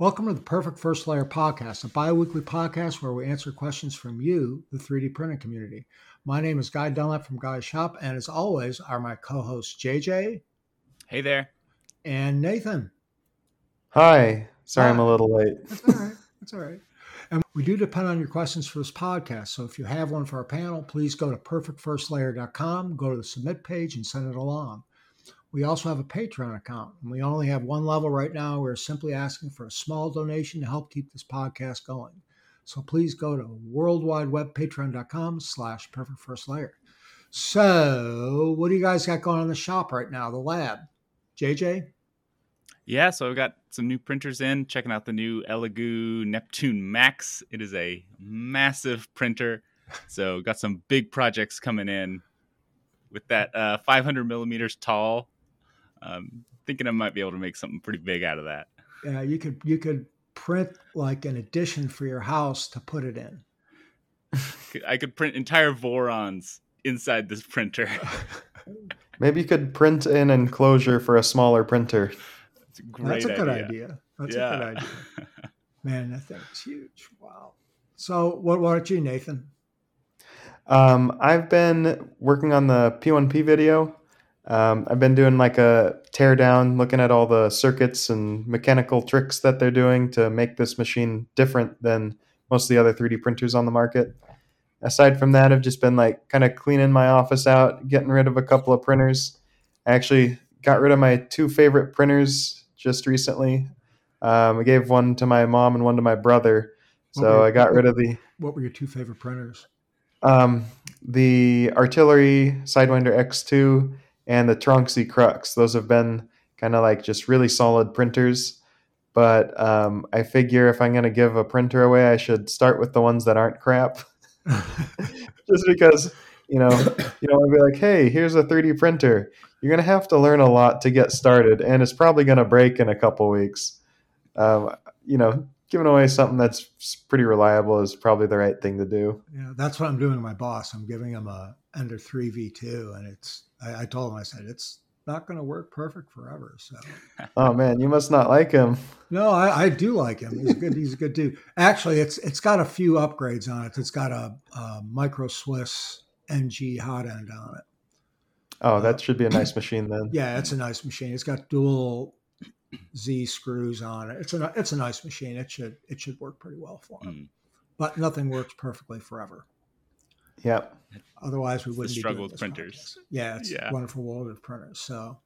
Welcome to the Perfect First Layer podcast, a bi weekly podcast where we answer questions from you, the 3D printing community. My name is Guy Dunlap from Guy's Shop, and as always, are my co hosts JJ. Hey there. And Nathan. Hi. Sorry Hi. I'm a little late. That's all right. That's all right. And we do depend on your questions for this podcast. So if you have one for our panel, please go to perfectfirstlayer.com, go to the submit page, and send it along. We also have a Patreon account, and we only have one level right now. We're simply asking for a small donation to help keep this podcast going. So please go to worldwidewebpatreon.com slash perfect first layer. So what do you guys got going on the shop right now, the lab? JJ? Yeah, so I've got some new printers in, checking out the new Elegoo Neptune Max. It is a massive printer. So got some big projects coming in with that uh, 500 millimeters tall um, thinking I might be able to make something pretty big out of that. Yeah, you could you could print like an addition for your house to put it in. I could print entire Vorons inside this printer. Maybe you could print an enclosure for a smaller printer. That's a great That's a good idea. idea. That's yeah. a good idea. Man, that thing's huge. Wow. So, what, what about you, Nathan? Um, I've been working on the P1P video. Um, I've been doing like a teardown, looking at all the circuits and mechanical tricks that they're doing to make this machine different than most of the other 3D printers on the market. Aside from that, I've just been like kind of cleaning my office out, getting rid of a couple of printers. I actually got rid of my two favorite printers just recently. Um, I gave one to my mom and one to my brother. So I got rid of the. What were your two favorite printers? Um, the Artillery Sidewinder X2 and the Tronxy Crux. Those have been kind of like just really solid printers. But um, I figure if I'm going to give a printer away, I should start with the ones that aren't crap. just because, you know, you don't want to be like, hey, here's a 3D printer. You're going to have to learn a lot to get started, and it's probably going to break in a couple weeks. Um, you know, giving away something that's pretty reliable is probably the right thing to do. Yeah, that's what I'm doing to my boss. I'm giving him a Ender 3 V2, and it's I, I told him I said it's not going to work perfect forever. So, oh man, you must not like him. No, I, I do like him. He's good. He's a good dude. Actually, it's it's got a few upgrades on it. It's got a, a micro Swiss NG hot end on it. Oh, that uh, should be a nice machine then. Yeah, it's a nice machine. It's got dual Z screws on it. It's a it's a nice machine. It should it should work pretty well for him. Mm. But nothing works perfectly forever. Yep. Otherwise, we wouldn't the struggle with printers. Podcast. Yeah, it's yeah. wonderful world of printers. So,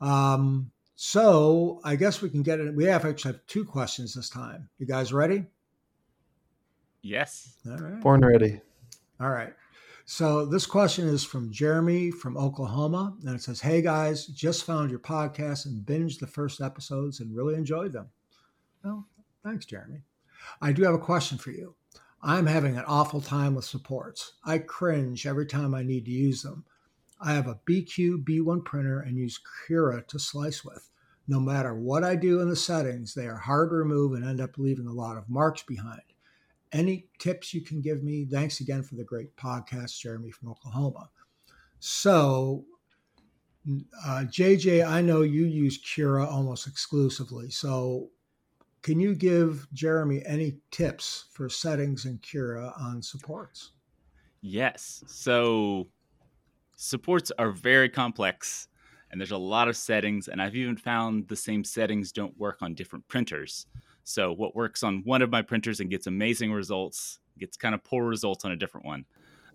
um, so I guess we can get it. We have actually have two questions this time. You guys ready? Yes. All right. Born ready. All right. So this question is from Jeremy from Oklahoma, and it says, "Hey guys, just found your podcast and binged the first episodes and really enjoyed them." Well, thanks, Jeremy. I do have a question for you. I'm having an awful time with supports. I cringe every time I need to use them. I have a Biqu B1 printer and use Cura to slice with. No matter what I do in the settings, they are hard to remove and end up leaving a lot of marks behind any tips you can give me? Thanks again for the great podcast, Jeremy from Oklahoma. So, uh, JJ, I know you use Cura almost exclusively. So, can you give Jeremy any tips for settings in Cura on supports? Yes. So, supports are very complex and there's a lot of settings. And I've even found the same settings don't work on different printers. So what works on one of my printers and gets amazing results gets kind of poor results on a different one.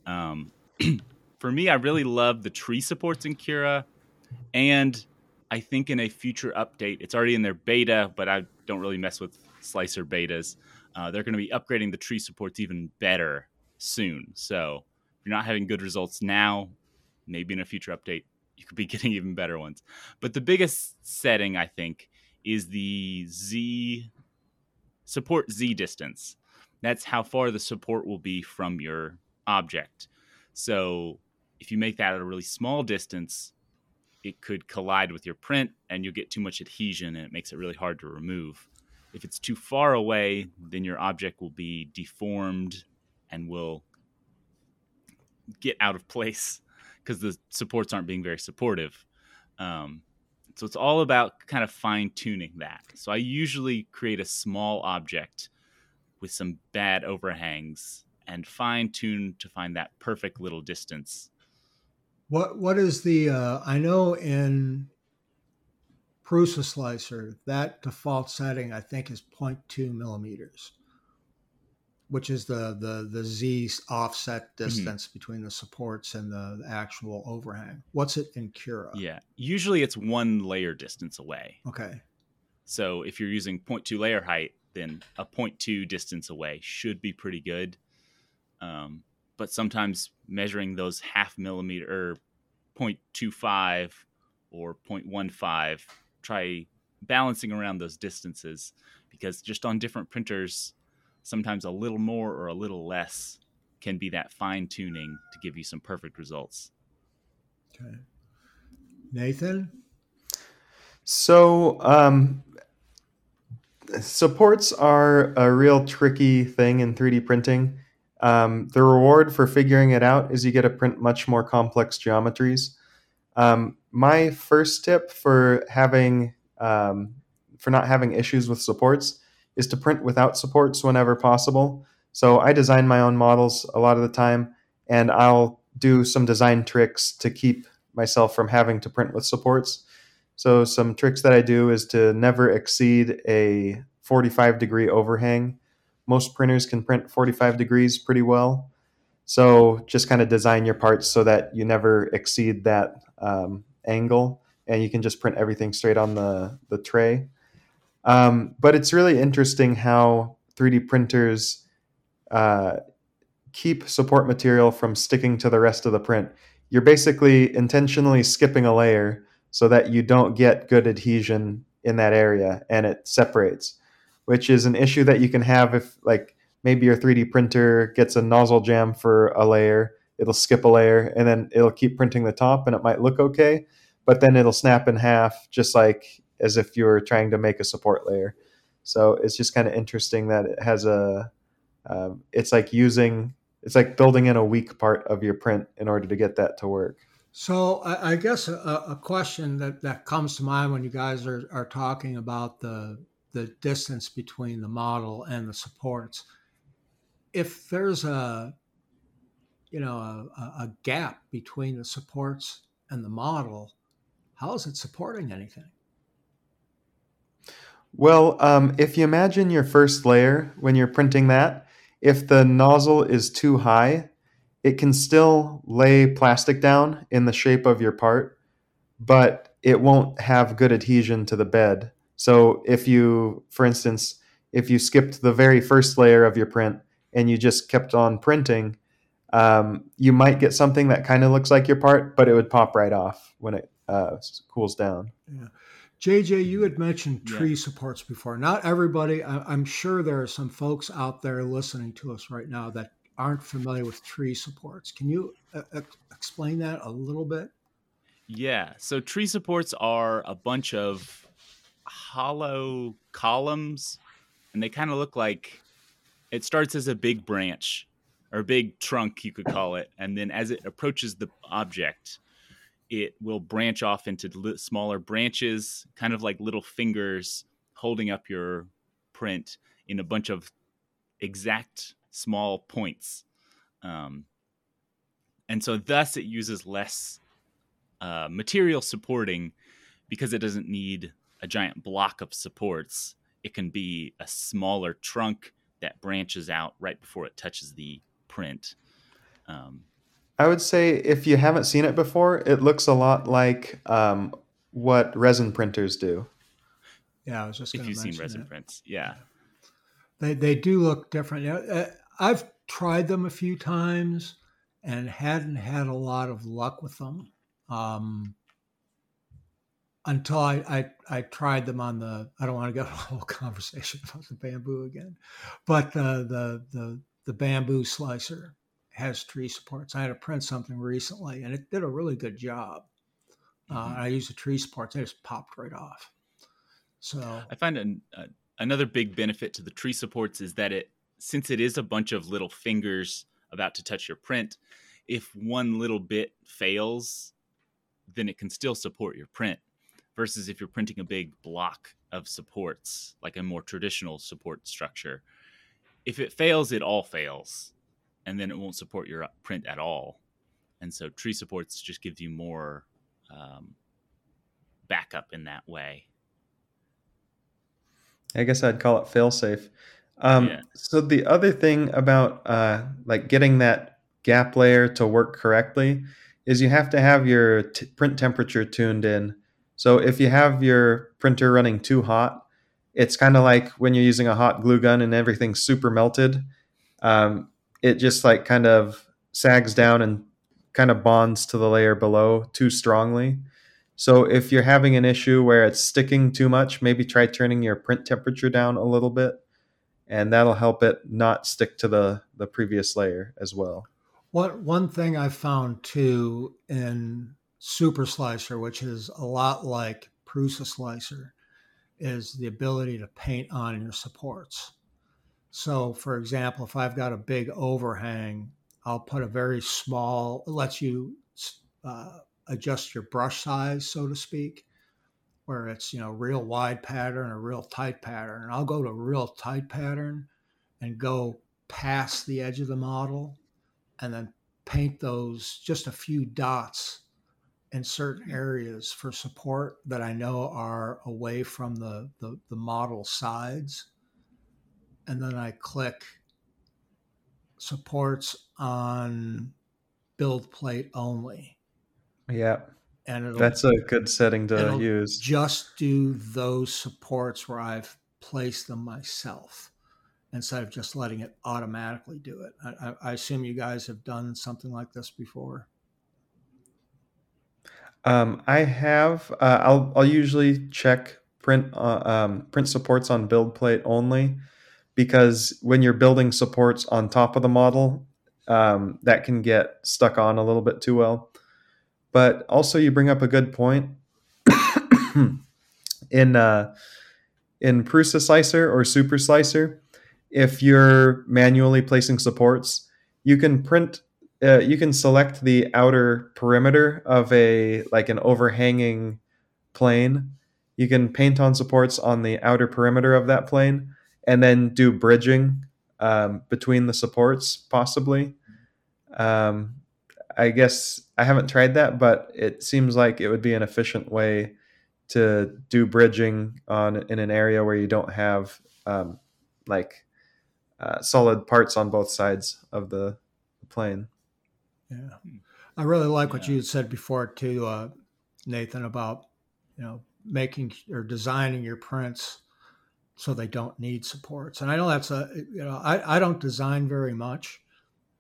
Um, for me, I really love the tree supports in Cura, and I think in a future update, it's already in their beta, but I don't really mess with slicer betas. Uh, they're going to be upgrading the tree supports even better soon. So if you're not having good results now, maybe in a future update, you could be getting even better ones. But the biggest setting, I think, is the Z support z distance. That's how far the support will be from your object. So if you make that at a really small distance, it could collide with your print and you'll get too much adhesion and it makes it really hard to remove. If it's too far away, then your object will be deformed and will get out of place because the supports aren't being very supportive. Um, So it's all about kind of fine tuning that. So I usually create a small object with some bad overhangs and fine tune to find that perfect little distance. What what is the uh, I know in Prusa slicer that default setting I think is 0.2 millimeters, which is the the the Z offset Mm-hmm. distance between the supports and the, the actual overhang. What's it in Cura? Yeah. Usually it's one layer distance away. Okay. So if you're using 0.2 layer height, then a 0.2 distance away should be pretty good. Um, but sometimes measuring those half millimeter or 0.25 or 0.15, try balancing around those distances because just on different printers, sometimes a little more or a little less can be that fine tuning to give you some perfect results. Okay. Nathan? So, um, supports are a real tricky thing in 3D printing. Um, the reward for figuring it out is you get to print much more complex geometries. Um, my first tip for having um, for not having issues with supports is to print without supports whenever possible. So I design my own models a lot of the time, and I'll do some design tricks to keep myself from having to print with supports. So some tricks that I do is to never exceed a 45 degree overhang. Most printers can print 45 degrees pretty well. So just kind of design your parts so that you never exceed that um, angle and you can just print everything straight on the, the tray. Um, but it's really interesting how 3D printers uh, keep support material from sticking to the rest of the print. You're basically intentionally skipping a layer so that you don't get good adhesion in that area and it separates, which is an issue that you can have if, like, maybe your 3D printer gets a nozzle jam for a layer, it'll skip a layer and then it'll keep printing the top and it might look okay, but then it'll snap in half just like as if you were trying to make a support layer. So it's just kind of interesting that it has a, um, it's like using, it's like building in a weak part of your print in order to get that to work. So I, I guess a, a question that, that comes to mind when you guys are, are talking about the the distance between the model and the supports. If there's a you know a, a gap between the supports and the model, how is it supporting anything? Well, um, if you imagine your first layer when you're printing that, if the nozzle is too high, it can still lay plastic down in the shape of your part, but it won't have good adhesion to the bed. So if you, for instance, if you skipped the very first layer of your print and you just kept on printing, um, you might get something that kind of looks like your part, but it would pop right off when it uh, cools down. Yeah. JJ, you had mentioned Yeah. tree supports before. Not everybody, I, I'm sure there are some folks out there listening to us right now that aren't familiar with tree supports. Can you uh, explain that a little bit? Yeah. So tree supports are a bunch of hollow columns, and they kind of look like it starts as a big branch or big trunk, you could call it. And then as it approaches the object, it will branch off into smaller branches, kind of like little fingers holding up your print in a bunch of exact small points. Um, and so, thus, it uses less uh, material supporting because it doesn't need a giant block of supports. It can be a smaller trunk that branches out right before it touches the print. Um, I would say if you haven't seen it before, it looks a lot like um, what resin printers do. Yeah, I was just if you've seen resin that. prints, yeah. They, they do look different. Uh, I've tried them a few times and hadn't had a lot of luck with them um, until I, I, I tried them on the. I don't want to go to a whole conversation about the Bambu again, but the the the, the Bambu slicer has tree supports. I had to print something recently, and it did a really good job. Uh, Mhm. I used the tree supports; they just popped right off. So I find an, uh, another big benefit to the tree supports is that it, since it is a bunch of little fingers about to touch your print, if one little bit fails, then it can still support your print. Versus if you're printing a big block of supports, like a more traditional support structure. If it fails, it all fails, and then it won't support your print at all. And so tree supports just gives you more um, backup in that way. I guess I'd call it failsafe. Um, Yeah. So the other thing about uh, like getting that gap layer to work correctly is you have to have your t- print temperature tuned in. So if you have your printer running too hot, it's kind of like when you're using a hot glue gun and everything's super melted. Um, it just like kind of sags down and kind of bonds to the layer below too strongly. So if you're having an issue where it's sticking too much, maybe try turning your print temperature down a little bit, and that'll help it not stick to the the previous layer as well. What one thing I found too in Super Slicer, which is a lot like Prusa Slicer, is the ability to paint on your supports. So, for example, if I've got a big overhang, I'll put a very small, it lets you uh, adjust your brush size, so to speak, where it's, you know, real wide pattern or real tight pattern. And I'll go to real tight pattern and go past the edge of the model and then paint those just a few dots in certain mm-hmm. areas for support that I know are away from the, the, the model sides. And then I click supports on build plate only. Yeah, And it'll that's a good setting to use. just do those supports where I've placed them myself instead of just letting it automatically do it. I, I assume you guys have done something like this before. Um, I have. Uh, I'll I'll usually check print uh, um, print supports on build plate only because when you're building supports on top of the model, um, that can get stuck on a little bit too well. But also, you bring up a good point. in uh, in Prusa Slicer or Super Slicer, if you're manually placing supports, you can print uh, you can select the outer perimeter of a like an overhanging plane. You can paint on supports on the outer perimeter of that plane, and then do bridging um, between the supports, possibly. Um, I guess I haven't tried that, but it seems like it would be an efficient way to do bridging on in an area where you don't have um, like uh, solid parts on both sides of the plane. Yeah. I really like what Yeah. you said before too, uh, Nathan, about, you know, making or designing your prints so they don't need supports. And I know that's a, you know, I, I don't design very much.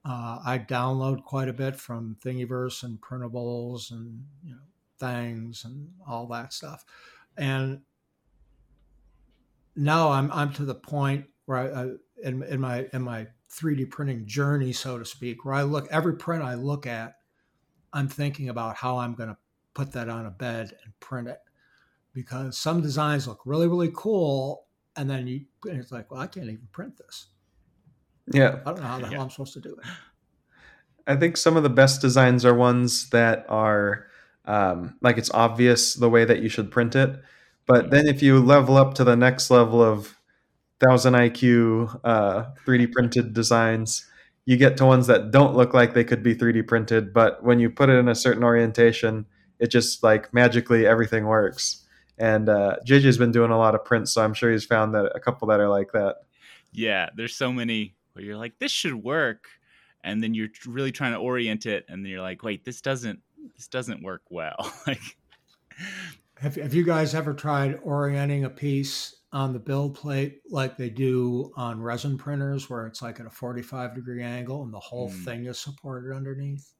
Uh, I download quite a bit from Thingiverse and printables and, you know, things and all that stuff. And now I'm, I'm to the point where I, I in, in my, in my 3D printing journey, so to speak, where I look every print I look at, I'm thinking about how I'm going to put that on a bed and print it because some designs look really, really cool. And then you, and it's like, well, I can't even print this. Yeah, I don't know how the Yeah. hell I'm supposed to do it. I think some of the best designs are ones that are um, like it's obvious the way that you should print it. But then if you level up to the next level of thousand IQ uh, 3D printed designs, you get to ones that don't look like they could be 3D printed, but when you put it in a certain orientation, it just like magically everything works. And uh, JJ's been doing a lot of prints, so I'm sure he's found that a couple that are like that. Yeah, there's so many where you're like, this should work, and then you're really trying to orient it, and then you're like, wait, this doesn't, this doesn't work well. like, Have, have you guys ever tried orienting a piece on the build plate like they do on resin printers, where it's like at a 45 degree angle and the whole Hmm. thing is supported underneath?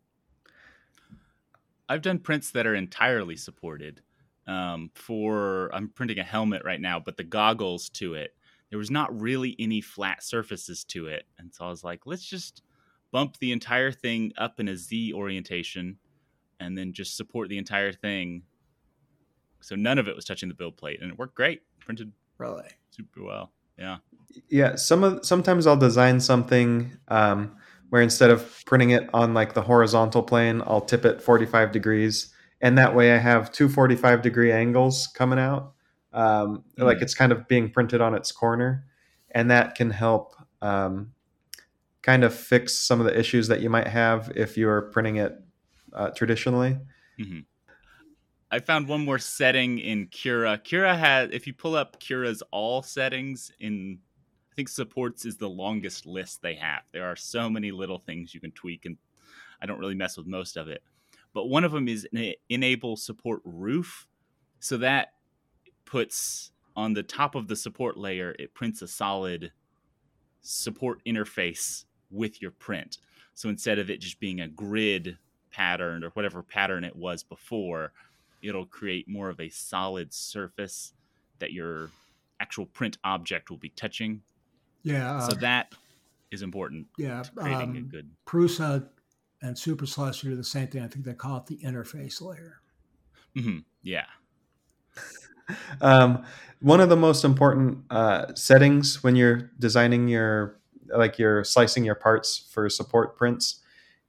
I've done prints that are entirely supported. Um, for I'm printing a helmet right now, but the goggles to it, there was not really any flat surfaces to it, and so I was like, let's just bump the entire thing up in a Z orientation, and then just support the entire thing. So none of it was touching the build plate, and it worked great. Printed Really? super well. Yeah. Yeah, some of sometimes I'll design something um, where instead of printing it on like the horizontal plane, I'll tip it 45 degrees and that way I have two 45 degree angles coming out. Um, Mm. Like it's kind of being printed on its corner, and that can help um, kind of fix some of the issues that you might have if you're printing it uh, traditionally. I found one more setting in Cura. Cura has, if you pull up Cura's all settings in, I think supports is the longest list they have. There are so many little things you can tweak, and I don't really mess with most of it. But one of them is enable support roof. So that puts on the top of the support layer, it prints a solid support interface with your print. So instead of it just being a grid pattern or whatever pattern it was before, it'll create more of a solid surface that your actual print object will be touching. Yeah. so uh, that is important yeah. to creating a Um, good. Prusa and Super Slicer do the same thing. I think they call it the interface layer. Mhm, Yeah. Um, one of the most important uh, settings when you're designing your like you're slicing your parts for support prints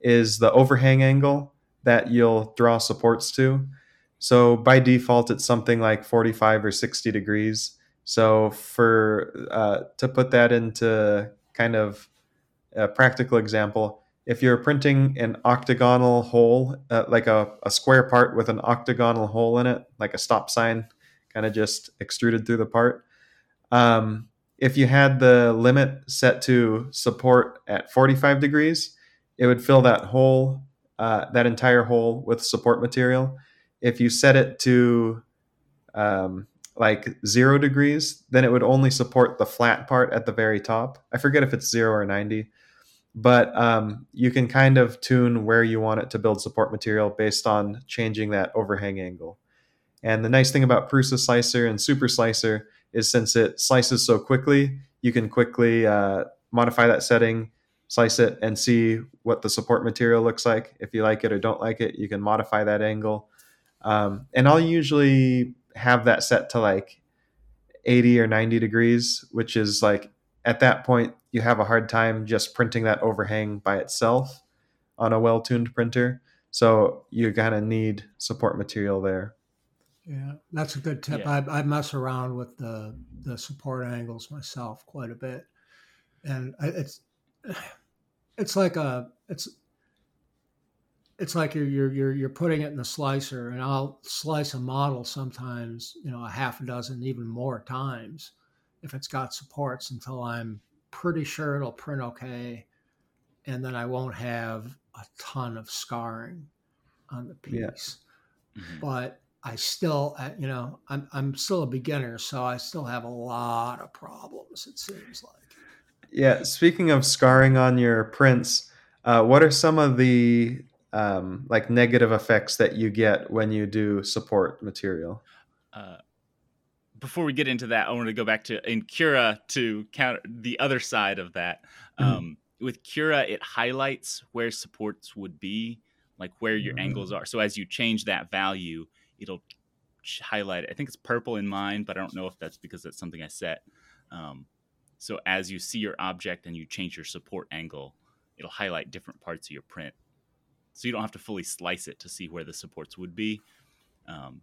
is the overhang angle that you'll draw supports to. So by default, it's something like 45 or 60 degrees. So for uh, to put that into kind of a practical example, if you're printing an octagonal hole, uh, like a, a square part with an octagonal hole in it, like a stop sign, kind of just extruded through the part. Um, if you had the limit set to support at 45 degrees, it would fill that hole, uh, that entire hole with support material. If you set it to um, like zero degrees, then it would only support the flat part at the very top. I forget if it's zero or 90, but um, you can kind of tune where you want it to build support material based on changing that overhang angle. And the nice thing about Prusa Slicer and Super Slicer is since it slices so quickly, you can quickly uh, modify that setting, slice it, and see what the support material looks like. If you like it or don't like it, you can modify that angle. Um, and I'll usually have that set to like 80 or 90 degrees, which is like at that point, you have a hard time just printing that overhang by itself on a well tuned printer. So you kind of need support material there. Yeah, that's a good tip. Yeah. I, I mess around with the the support angles myself quite a bit, and I- it's it's like a it's it's like you're you're you're you're putting it in the slicer, and I'll slice a model sometimes, you know, a half a dozen, even more times, if it's got supports, until I'm pretty sure it'll print okay, and then I won't have a ton of scarring on the Yeah. piece Mhm. but I still, uh, you know, I'm I'm still a beginner, so I still have a lot of problems. It seems like. Yeah. Speaking of scarring on your prints, uh, what are some of the um, like negative effects that you get when you do support material? Uh, before we get into that, I want to go back to in Cura to counter the other side of that. Mhm. Um, with Cura, it highlights where supports would be, like where your Mhm. angles are. So as you change that value, it'll highlight it. I think it's purple in mine, but I don't know if that's because that's something I set. Um, so as you see your object and you change your support angle, it'll highlight different parts of your print. So you don't have to fully slice it to see where the supports would be. Um,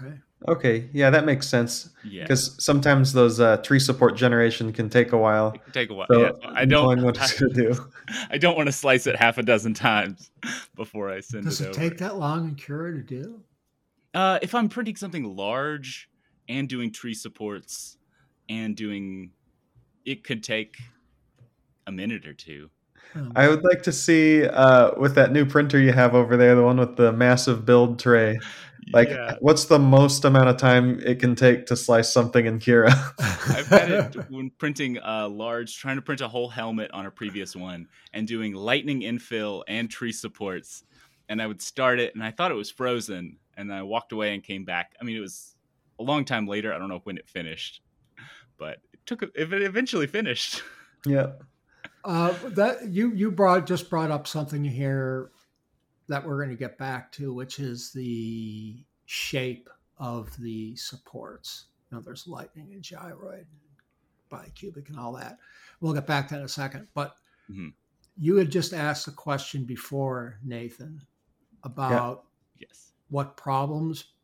Okay. Okay. Yeah, that makes sense. yeah, Because sometimes those uh, tree support generation can take a while. it can take a while. So yeah, I don't. knowing what it's going to do. I don't want to slice it half a dozen times before I send Does it it over. take that long in Cura to do? Uh, if I'm printing something large and doing tree supports and doing, it could take a minute or two. Um, I would like to see uh, with that new printer you have over there, the one with the massive build tray. Like, Yeah. what's the most amount of time it can take to slice something in Cura? I've had it when printing a large, trying to print a whole helmet on a previous one and doing lightning infill and tree supports. And I would start it and I thought it was frozen. And I walked away and came back. I mean, it was a long time later. I don't know when it finished, but it took, it eventually finished. yeah. Uh, that you you brought just brought up something here that we're going to get back to, which is the shape of the supports. You know, there's lightning and gyroid, bicubic, and all that. We'll get back to that in a second. But Mhm. you had just asked a question before, Nathan, about Yes. what problems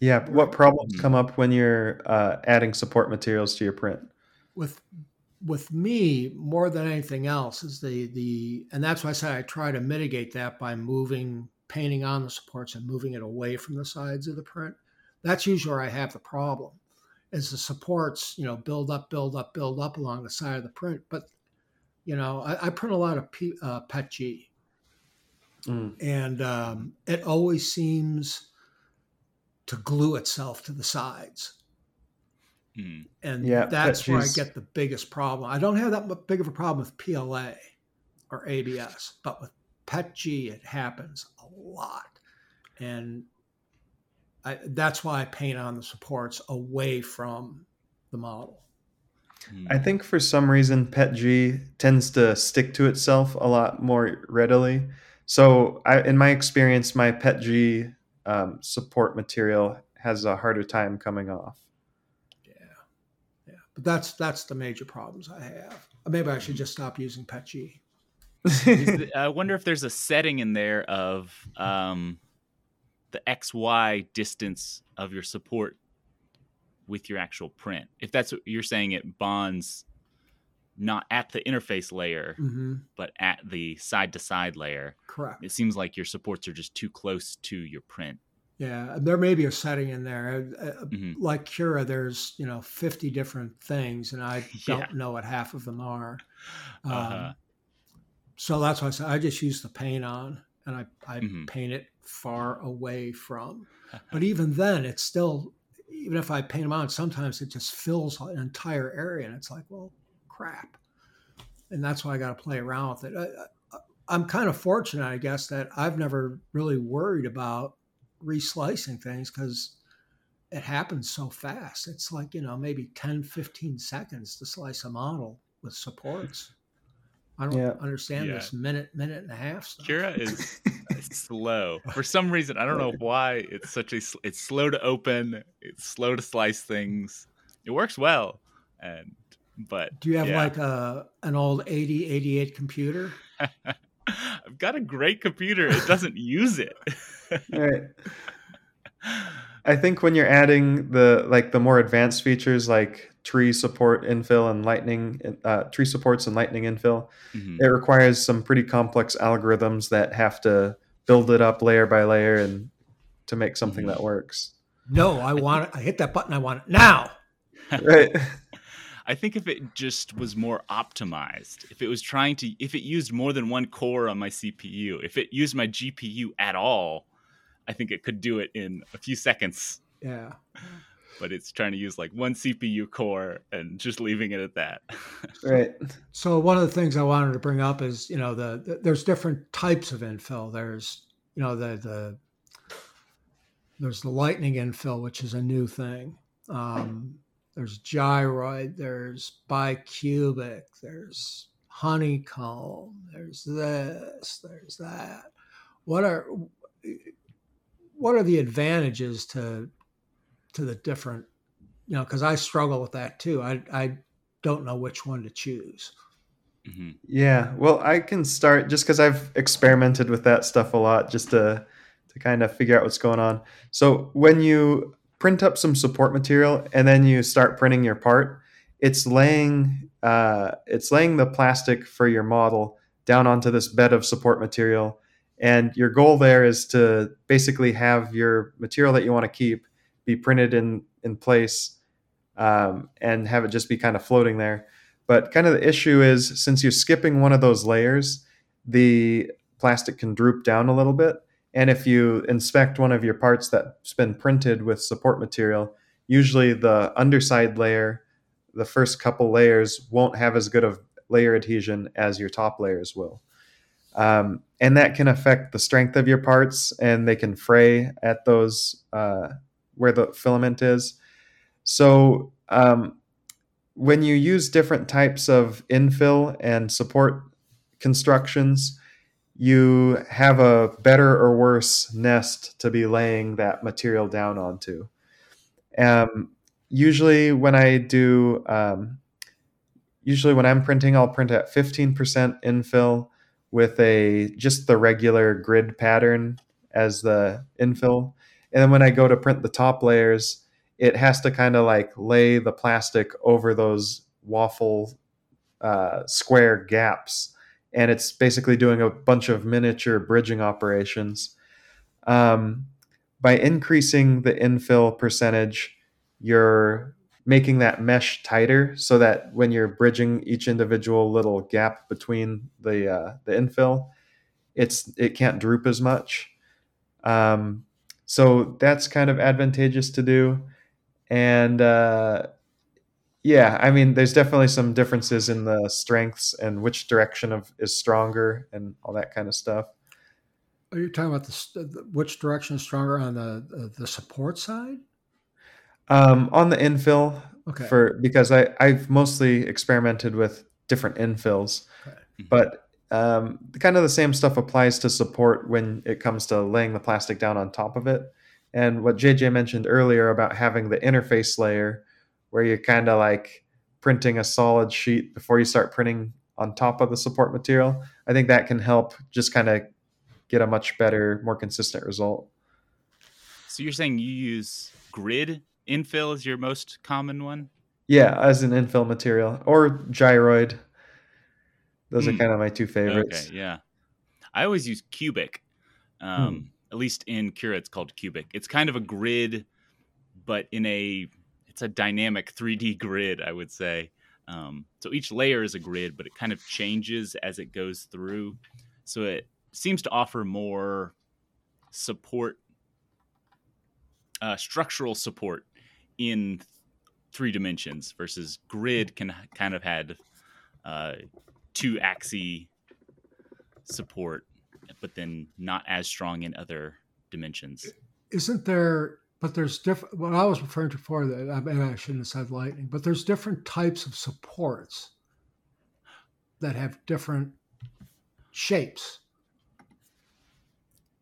Yeah. What problems Mhm. come up when you're uh, adding support materials to your print? with with me more than anything else is the the and that's why I say I try to mitigate that by moving painting on the supports and moving it away from the sides of the print. That's usually where I have the problem. Is the supports, you know, build up, build up, build up along the side of the print. But you know, I, I print a lot of P, uh, PET G, Mm. and um, it always seems to glue itself to the sides. Mm. and Yeah, that's where I get the biggest problem. I don't have that mu- big of a problem with PLA or ABS, but with PETG, it happens a lot, and I, that's why I paint on the supports away from the model. I think for some reason PETG tends to stick to itself a lot more readily. So, I, in my experience, my PETG um, support material has a harder time coming off. But that's that's the major problems I have. Maybe I should just stop using PETG. I wonder if there's a setting in there of um, the XY distance of your support with your actual print. If that's what you're saying, it bonds not at the interface layer, hmm but at the side to side layer. Correct. It seems like your supports are just too close to your print. Yeah, there may be a setting in there. Uh, Mhm. Like Cura, there's you know 50 different things, and I don't Yeah. know what half of them are. Um, Uh-huh. So that's why I said I just use the paint on, and I I Mhm. paint it far away from. But even then, it's still even if I paint them on, sometimes it just fills an entire area, and it's like, well, crap. And that's why I got to play around with it. I, I, I'm kind of fortunate, I guess, that I've never really worried about reslicing things because it happens so fast. It's like, you know, maybe 10, 15 seconds to slice a model with supports. I don't Yeah. understand Yeah. this minute, minute and a half stuff. Cura is slow for some reason. I don't know why. It's such a. It's slow to open. It's slow to slice things. It works well, and but Do you have yeah. like a an old 80, 88 computer? I've got a great computer. It doesn't use it. right. I think when you're adding the like the more advanced features like tree support infill and lightning uh, tree supports and lightning infill, Mhm. it requires some pretty complex algorithms that have to build it up layer by layer and to make something Mhm. that works. No, I want it. I hit that button. I want it now. Right. I think if it just was more optimized, if it was trying to, if it used more than one core on my CPU, if it used my GPU at all, I think it could do it in a few seconds. Yeah. But it's trying to use like one CPU core and just leaving it at that. Right. So one of the things I wanted to bring up is, you know, the, the there's different types of infill. There's, you know, the the there's the lightning infill, which is a new thing. Um, there's gyroid. There's bicubic. There's honeycomb. There's this. There's that. What are what are the advantages to to the different? You know, because I struggle with that too. I I don't know which one to choose. Mhm. Yeah, well, I can start just because I've experimented with that stuff a lot, just to to kind of figure out what's going on. So when you print up some support material and then you start printing your part, it's laying uh, it's laying the plastic for your model down onto this bed of support material, and your goal there is to basically have your material that you want to keep be printed in in place um, and have it just be kind of floating there. But kind of the issue is since you're skipping one of those layers, the plastic can droop down a little bit. And if you inspect one of your parts that's been printed with support material, usually the underside layer, the first couple layers, won't have as good of layer adhesion as your top layers will. Um, and that can affect the strength of your parts, and they can fray at those uh, where the filament is. So, um, when you use different types of infill and support constructions, you have a better or worse nest to be laying that material down onto. Um, usually, when I do, um, usually when I'm printing, I'll print at 15% infill with a just the regular grid pattern as the infill. And then when I go to print the top layers, it has to kind of like lay the plastic over those waffle uh, square gaps. And it's basically doing a bunch of miniature bridging operations. Um, by increasing the infill percentage, you're making that mesh tighter so that when you're bridging each individual little gap between the uh, the infill, it's it can't droop as much. Um, so that's kind of advantageous to do, and uh, yeah, I mean, there's definitely some differences in the strengths and which direction of is stronger and all that kind of stuff. Are you talking about the, which direction is stronger on the the support side? Um, on the infill, Okay. for because I I've mostly experimented with different infills, Okay. but um, kind of the same stuff applies to support when it comes to laying the plastic down on top of it. And what JJ mentioned earlier about having the interface layer, where you're kind of like printing a solid sheet before you start printing on top of the support material, I think that can help just kind of get a much better, more consistent result. So you're saying you use grid infill is your most common one? Yeah, as an infill material or gyroid. Those are Hmm. kind of my two favorites. Okay, yeah. I always use cubic. Um, At least in Cura, it's called cubic. It's kind of a grid, but in a it's a dynamic 3D grid, I would say. Um, so each layer is a grid, but it kind of changes as it goes through. So it seems to offer more support, uh, structural support in three dimensions versus grid can kind of had uh, two axis support, but then not as strong in other dimensions. Isn't there? But there's different. What I was referring to before that I, maybe I shouldn't have said lightning, but there's different types of supports that have different shapes.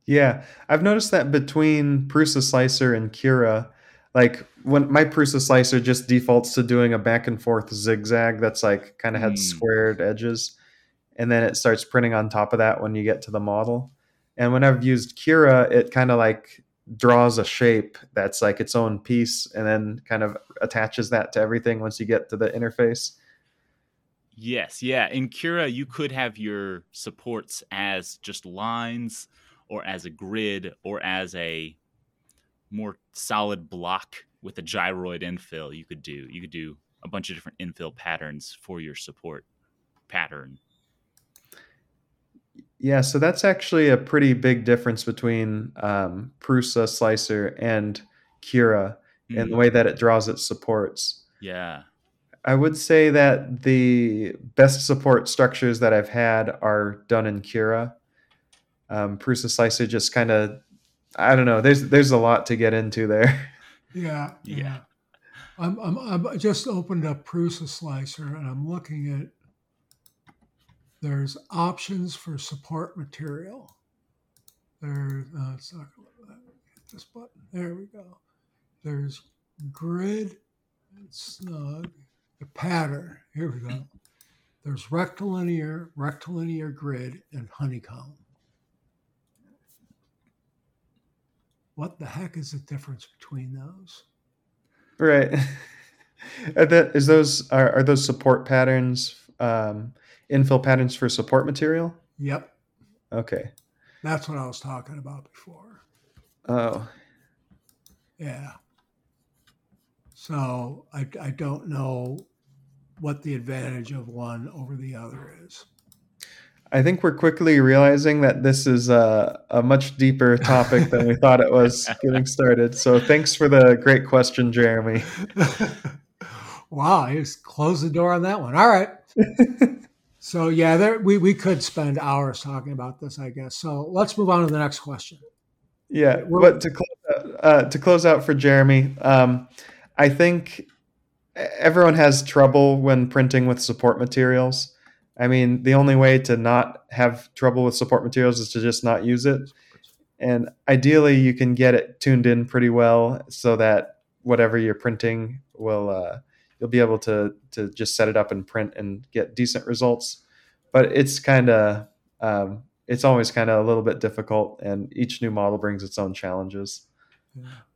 Yeah, I've noticed that between Prusa Slicer and Cura, like when my Prusa Slicer just defaults to doing a back and forth zigzag that's like kind of had Mm. squared edges, and then it starts printing on top of that when you get to the model. And when I've used Cura, it kind of like draws a shape that's like its own piece, and then kind of attaches that to everything once you get to the interface. Yes, yeah. In Cura, you could have your supports as just lines, or as a grid, or as a more solid block with a gyroid infill. You could do you could do a bunch of different infill patterns for your support pattern. Yeah, so that's actually a pretty big difference between um, Prusa Slicer and Cura in the Mm, way that it draws its supports. yeah. I would say that the best support structures that I've had are done in Cura. Um, Prusa Slicer just kind of, I don't know. There's there's a lot to get into there. Yeah, Yeah. I'm, I'm, I'm I just opened up Prusa Slicer and I'm looking at. There's options for support material. There, no, it's not going to hit this button. There we go. There's grid, and snug, the pattern. Here we go. There's rectilinear, rectilinear grid, and honeycomb. What the heck is the difference between those? right. Are that is those are, are those support patterns um, infill patterns for support material? Yep, Okay. that's what I was talking about before. Oh, Yeah. So I, I don't know what the advantage of one over the other is. I think we're quickly realizing that this is a, a much deeper topic than we thought it was getting started. So thanks for the great question, Jeremy. wow, I just closed the door on that one. All right. So yeah, there we, we could spend hours talking about this, I guess. So let's move on to the next question. Yeah, We're- but to close out, uh, to close out for Jeremy, um, I think everyone has trouble when printing with support materials. I mean, the only way to not have trouble with support materials is to just not use it. And ideally, you can get it tuned in pretty well so that whatever you're printing will uh, you'll be able to to just set it up and print and get decent results. But it's kind of um, it's always kind of a little bit difficult, and each new model brings its own challenges.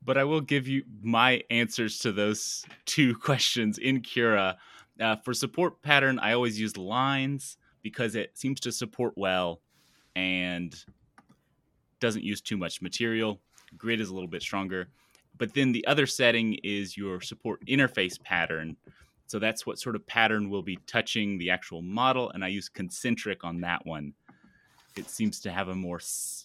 But I will give you my answers to those two questions in Cura. Uh, for support pattern, I always use lines because it seems to support well and doesn't use too much material. Grid is a little bit stronger. But then the other setting is your support interface pattern. So that's what sort of pattern will be touching the actual model. And I use concentric on that one. It seems to have a more,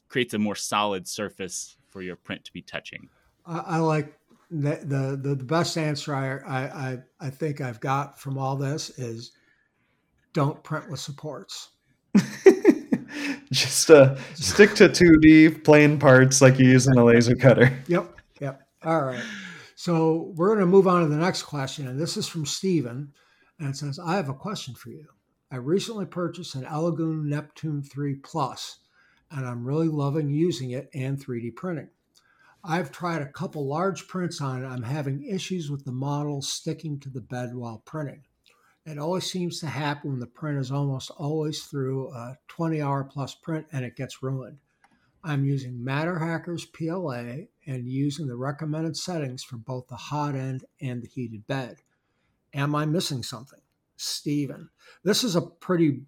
creates a more solid surface for your print to be touching. I, I like the, the, the best answer I, I, I think I've got from all this is don't print with supports. Just uh, stick to 2D plain parts like you use in a laser cutter. Yep. Yep. All right. So we're going to move on to the next question. And this is from Steven. And it says, I have a question for you. I recently purchased an Elegoo Neptune 3 Plus, and I'm really loving using it and 3D printing. I've tried a couple large prints on it. I'm having issues with the model sticking to the bed while printing. It always seems to happen when the print is almost always through a 20 hour plus print and it gets ruined. I'm using MatterHackers PLA and using the recommended settings for both the hot end and the heated bed. Am I missing something? Steven. This is a pretty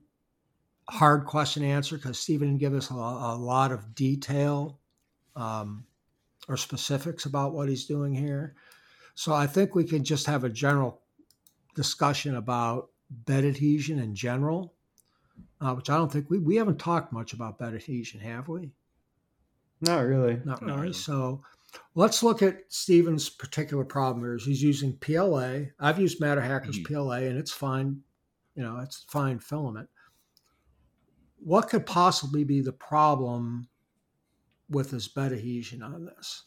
hard question to answer because Steven didn't give us a, a lot of detail um, or specifics about what he's doing here. So I think we can just have a general discussion about bed adhesion in general, uh, which I don't think we, we haven't talked much about bed adhesion, have we? Not really. Not really. Not really. So let's look at Steven's particular problem here. He's using PLA. I've used MatterHackers mm-hmm. PLA and it's fine. You know, it's fine filament. What could possibly be the problem with this bed adhesion on this?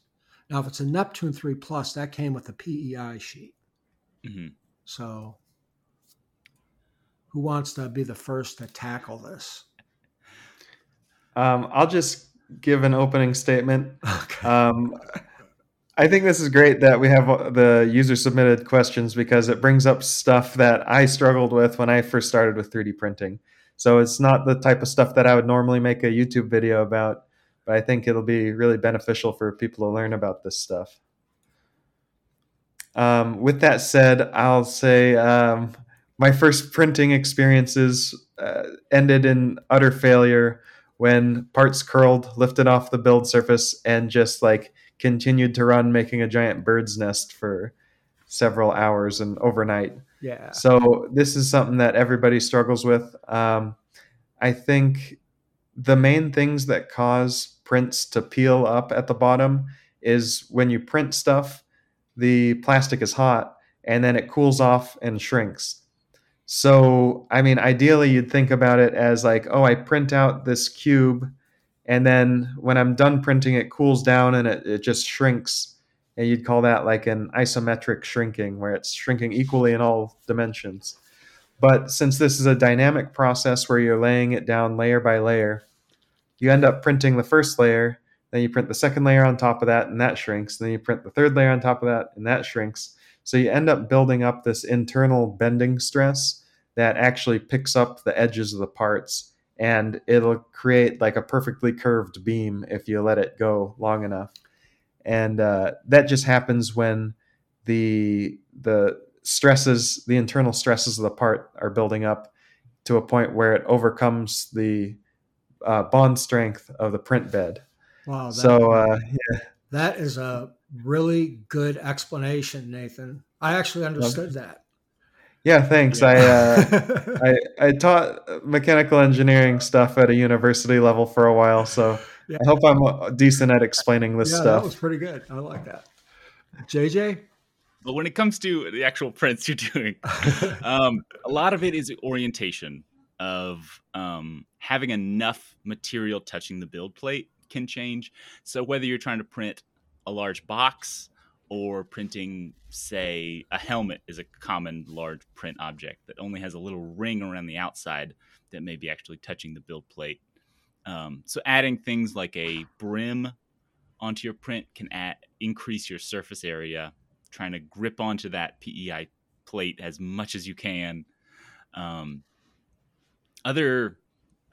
Now, if it's a Neptune 3 Plus, that came with a PEI sheet. Mm-hmm. So, who wants to be the first to tackle this? Um, I'll just give an opening statement. Okay. Um, I think this is great that we have the user submitted questions because it brings up stuff that I struggled with when I first started with 3D printing. So it's not the type of stuff that I would normally make a YouTube video about, but I think it'll be really beneficial for people to learn about this stuff. Um, with that said, I'll say um, my first printing experiences uh, ended in utter failure when parts curled, lifted off the build surface, and just like continued to run, making a giant bird's nest for several hours and overnight. Yeah. So this is something that everybody struggles with. Um, I think the main things that cause prints to peel up at the bottom is when you print stuff the plastic is hot and then it cools off and shrinks. So, I mean, ideally, you'd think about it as like, oh, I print out this cube, and then when I'm done printing, it cools down and it, it just shrinks. And you'd call that like an isometric shrinking, where it's shrinking equally in all dimensions. But since this is a dynamic process where you're laying it down layer by layer, you end up printing the first layer then you print the second layer on top of that, and that shrinks. Then you print the third layer on top of that, and that shrinks. So you end up building up this internal bending stress that actually picks up the edges of the parts, and it'll create like a perfectly curved beam if you let it go long enough. And uh, that just happens when the the stresses, the internal stresses of the part, are building up to a point where it overcomes the uh, bond strength of the print bed Wow. That, so uh, yeah, that is a really good explanation, Nathan. I actually understood that. Yeah, thanks. Yeah. I, uh, I I taught mechanical engineering stuff at a university level for a while, so yeah. I hope I'm uh, decent at explaining this yeah, stuff. That was pretty good. I like that. JJ. But when it comes to the actual prints you're doing, um, a lot of it is orientation of um, having enough material touching the build plate can change. So whether you're trying to print a large box or printing, say, a helmet is a common large print object that only has a little ring around the outside that may be actually touching the build plate. Um, so adding things like a brim onto your print can add, increase your surface area. Trying to grip onto that PEI plate as much as you can. Um, other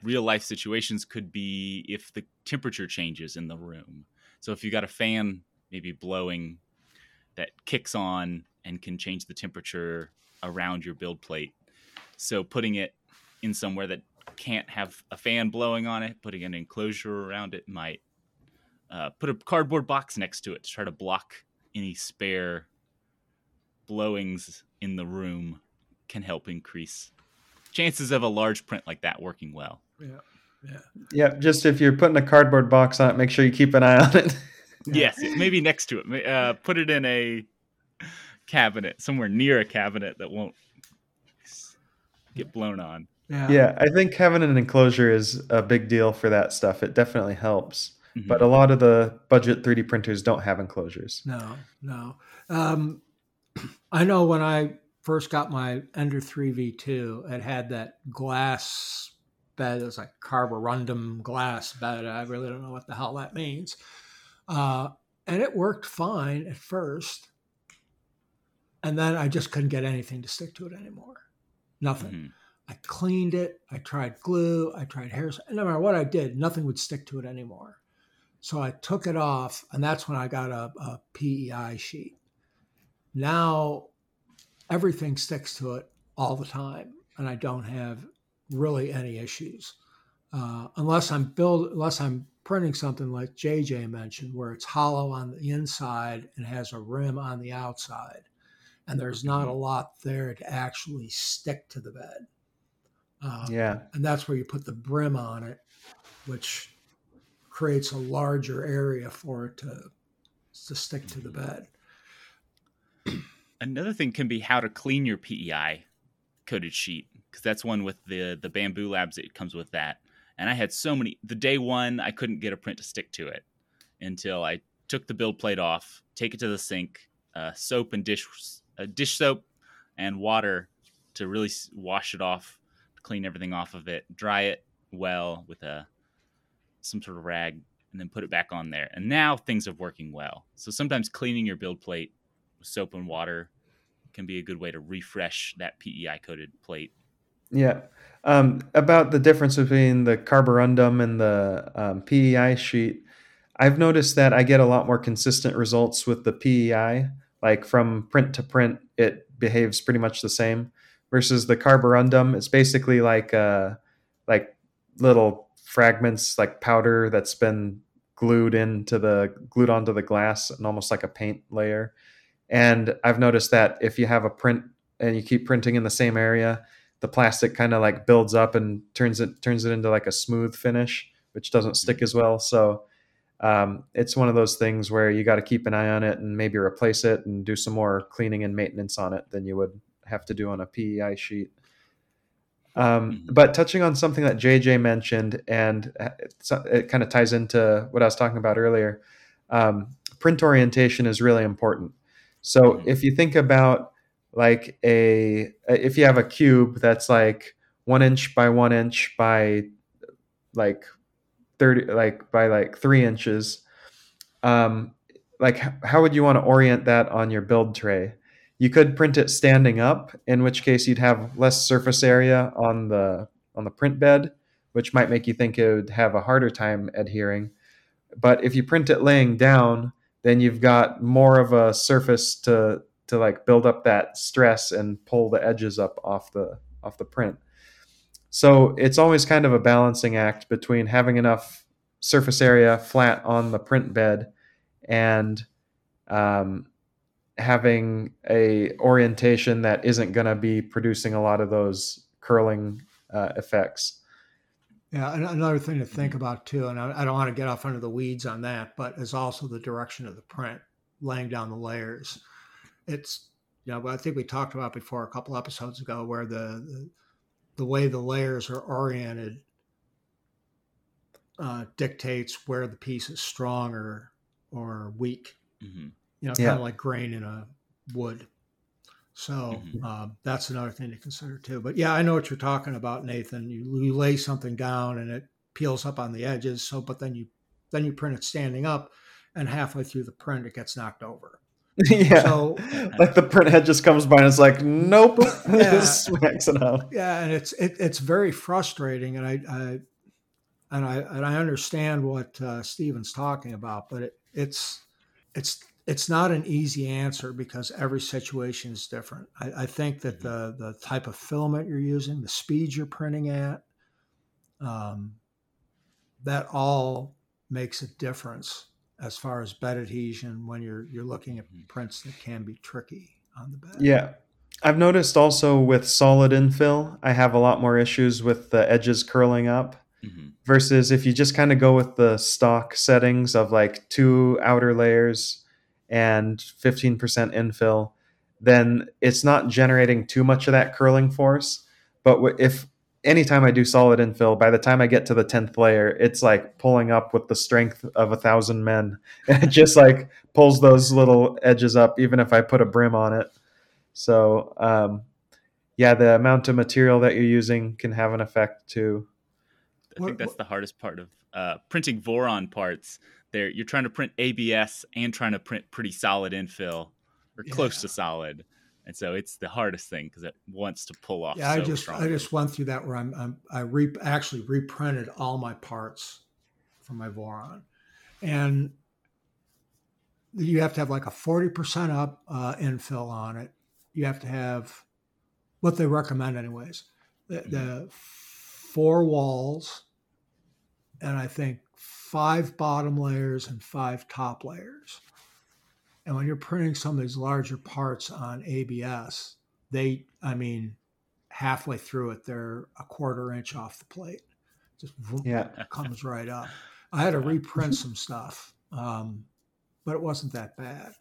real life situations could be if the temperature changes in the room. So if you got a fan maybe blowing that kicks on and can change the temperature around your build plate. So putting it in somewhere that can't have a fan blowing on it, putting an enclosure around it might uh, put a cardboard box next to it to try to block any spare blowings in the room can help increase chances of a large print like that working well. Yeah. Yeah. Yeah. Just if you're putting a cardboard box on it, make sure you keep an eye on it. yes, maybe next to it. Uh, put it in a cabinet, somewhere near a cabinet that won't get blown on. Yeah. yeah, I think having an enclosure is a big deal for that stuff. It definitely helps. Mm-hmm. But a lot of the budget 3D printers don't have enclosures. No, no. Um, I know when I first got my Ender 3V2, it had that glass bed. It was like carborundum glass bed. I really don't know what the hell that means. Uh, and it worked fine at first. And then I just couldn't get anything to stick to it anymore. Nothing. Mm-hmm. I cleaned it. I tried glue. I tried hair. No matter what I did, nothing would stick to it anymore. So I took it off, and that's when I got a, a PEI sheet. Now everything sticks to it all the time, and I don't have really any issues. Uh, unless I'm build, unless I'm printing something like JJ mentioned, where it's hollow on the inside and has a rim on the outside, and there's not a lot there to actually stick to the bed. Uh, yeah, and that's where you put the brim on it, which creates a larger area for it to to stick to the bed. Another thing can be how to clean your PEI coated sheet because that's one with the the Bambu Labs. It comes with that and I had so many. The day one, I couldn't get a print to stick to it until I took the build plate off, take it to the sink, uh, soap and dish, uh, dish soap and water to really wash it off, clean everything off of it, dry it well with a some sort of rag, and then put it back on there. And now things are working well. So sometimes cleaning your build plate with soap and water can be a good way to refresh that PEI coated plate. Yeah. Um, about the difference between the carborundum and the um, PEI sheet, I've noticed that I get a lot more consistent results with the PEI. Like from print to print, it behaves pretty much the same. Versus the carborundum, it's basically like a, like little fragments, like powder that's been glued into the glued onto the glass and almost like a paint layer. And I've noticed that if you have a print and you keep printing in the same area, the plastic kind of like builds up and turns it turns it into like a smooth finish, which doesn't stick mm-hmm. as well. So um, it's one of those things where you got to keep an eye on it and maybe replace it and do some more cleaning and maintenance on it than you would have to do on a PEI sheet. Um, mm-hmm. but touching on something that JJ mentioned, and it, it kind of ties into what I was talking about earlier, um, print orientation is really important. So mm-hmm. if you think about like a if you have a cube that's like one inch by one inch by like 30 like by like three inches um like how would you want to orient that on your build tray you could print it standing up in which case you'd have less surface area on the on the print bed which might make you think it would have a harder time adhering but if you print it laying down then you've got more of a surface to to like build up that stress and pull the edges up off the off the print. So it's always kind of a balancing act between having enough surface area flat on the print bed and um, having a orientation that isn't going to be producing a lot of those curling uh, effects. Yeah, another thing to think about too, and I don't want to get off under the weeds on that, but is also the direction of the print, laying down the layers it's you know, I think we talked about before a couple episodes ago where the the, the way the layers are oriented uh, dictates where the piece is strong or or weak. Mm-hmm. You know, yeah. kind of like grain in a wood. So mm-hmm. uh, that's another thing to consider too. But yeah, I know what you're talking about, Nathan. You, you lay something down and it peels up on the edges. So, but then you then you print it standing up, and halfway through the print, it gets knocked over yeah. So like the print head just comes by and it's like, nope, Yeah. smacks it out. yeah, and it's it, it's very frustrating, and I, I and I and I understand what uh, Steven's talking about, but it, it's it's it's not an easy answer because every situation is different. I, I think that the the type of filament you're using, the speed you're printing at, um, that all makes a difference as far as bed adhesion when you're you're looking at prints that can be tricky on the bed. Yeah. I've noticed also with solid infill, I have a lot more issues with the edges curling up Mhm. versus if you just kind of go with the stock settings of like two outer layers and 15% infill, then it's not generating too much of that curling force. But if anytime I do solid infill, by the time I get to the 10th layer, it's like pulling up with the strength of a thousand men. And it just like pulls those little edges up, even if I put a brim on it. So, um, yeah, the amount of material that you're using can have an effect too. I think that's the hardest part of uh, printing Voron parts. There, you're trying to print ABS and trying to print pretty solid infill or close Yeah. to solid, and so it's the hardest thing because it wants to pull off. Yeah, I just strongly. I just went through that where I'm, I'm I re, actually reprinted all my parts from my Voron, and you have to have like a forty percent up uh, infill on it. You have to have what they recommend, anyways. The, the four walls, and I think five bottom layers and five top layers. And when you're printing some of these larger parts on ABS, they, I mean, halfway through it, they're a quarter inch off the plate. Just Yeah. comes right up. I had to reprint some stuff, um, but it wasn't that bad.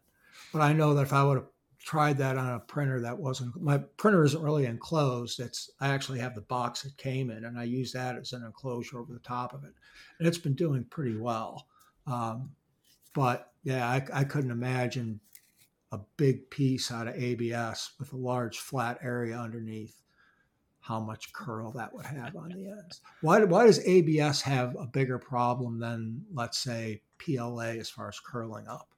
But I know that if I would have tried that on a printer that wasn't my printer isn't really enclosed. It's I actually have the box it came in, and I use that as an enclosure over the top of it, and it's been doing pretty well. Um, but yeah, I, I couldn't imagine a big piece out of ABS with a large flat area underneath. How much curl that would have on the ends? Why, why does ABS have a bigger problem than, let's say, PLA as far as curling up?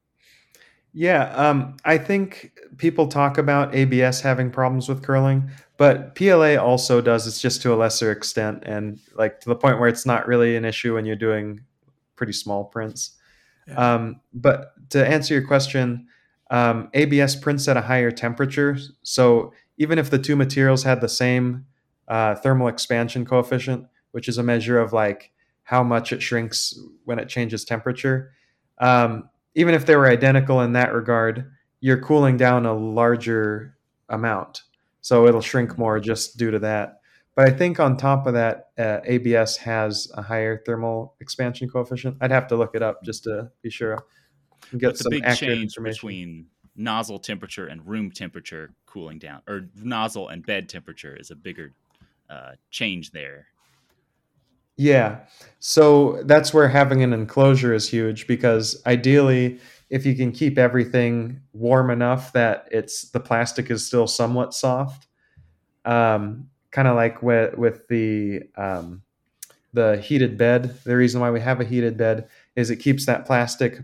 Yeah, um, I think people talk about ABS having problems with curling, but PLA also does. It's just to a lesser extent, and like to the point where it's not really an issue when you're doing pretty small prints. Yeah. Um, but to answer your question, um, ABS prints at a higher temperature. So even if the two materials had the same uh, thermal expansion coefficient, which is a measure of like how much it shrinks when it changes temperature, um, even if they were identical in that regard, you're cooling down a larger amount. So it'll shrink more just due to that. But I think on top of that, uh, ABS has a higher thermal expansion coefficient. I'd have to look it up just to be sure and get But the some big accurate change between nozzle temperature and room temperature cooling down, or nozzle and bed temperature, is a bigger uh, change there. Yeah. So that's where having an enclosure is huge because ideally, if you can keep everything warm enough that it's the plastic is still somewhat soft, um, kind of like with with the um, the heated bed. The reason why we have a heated bed is it keeps that plastic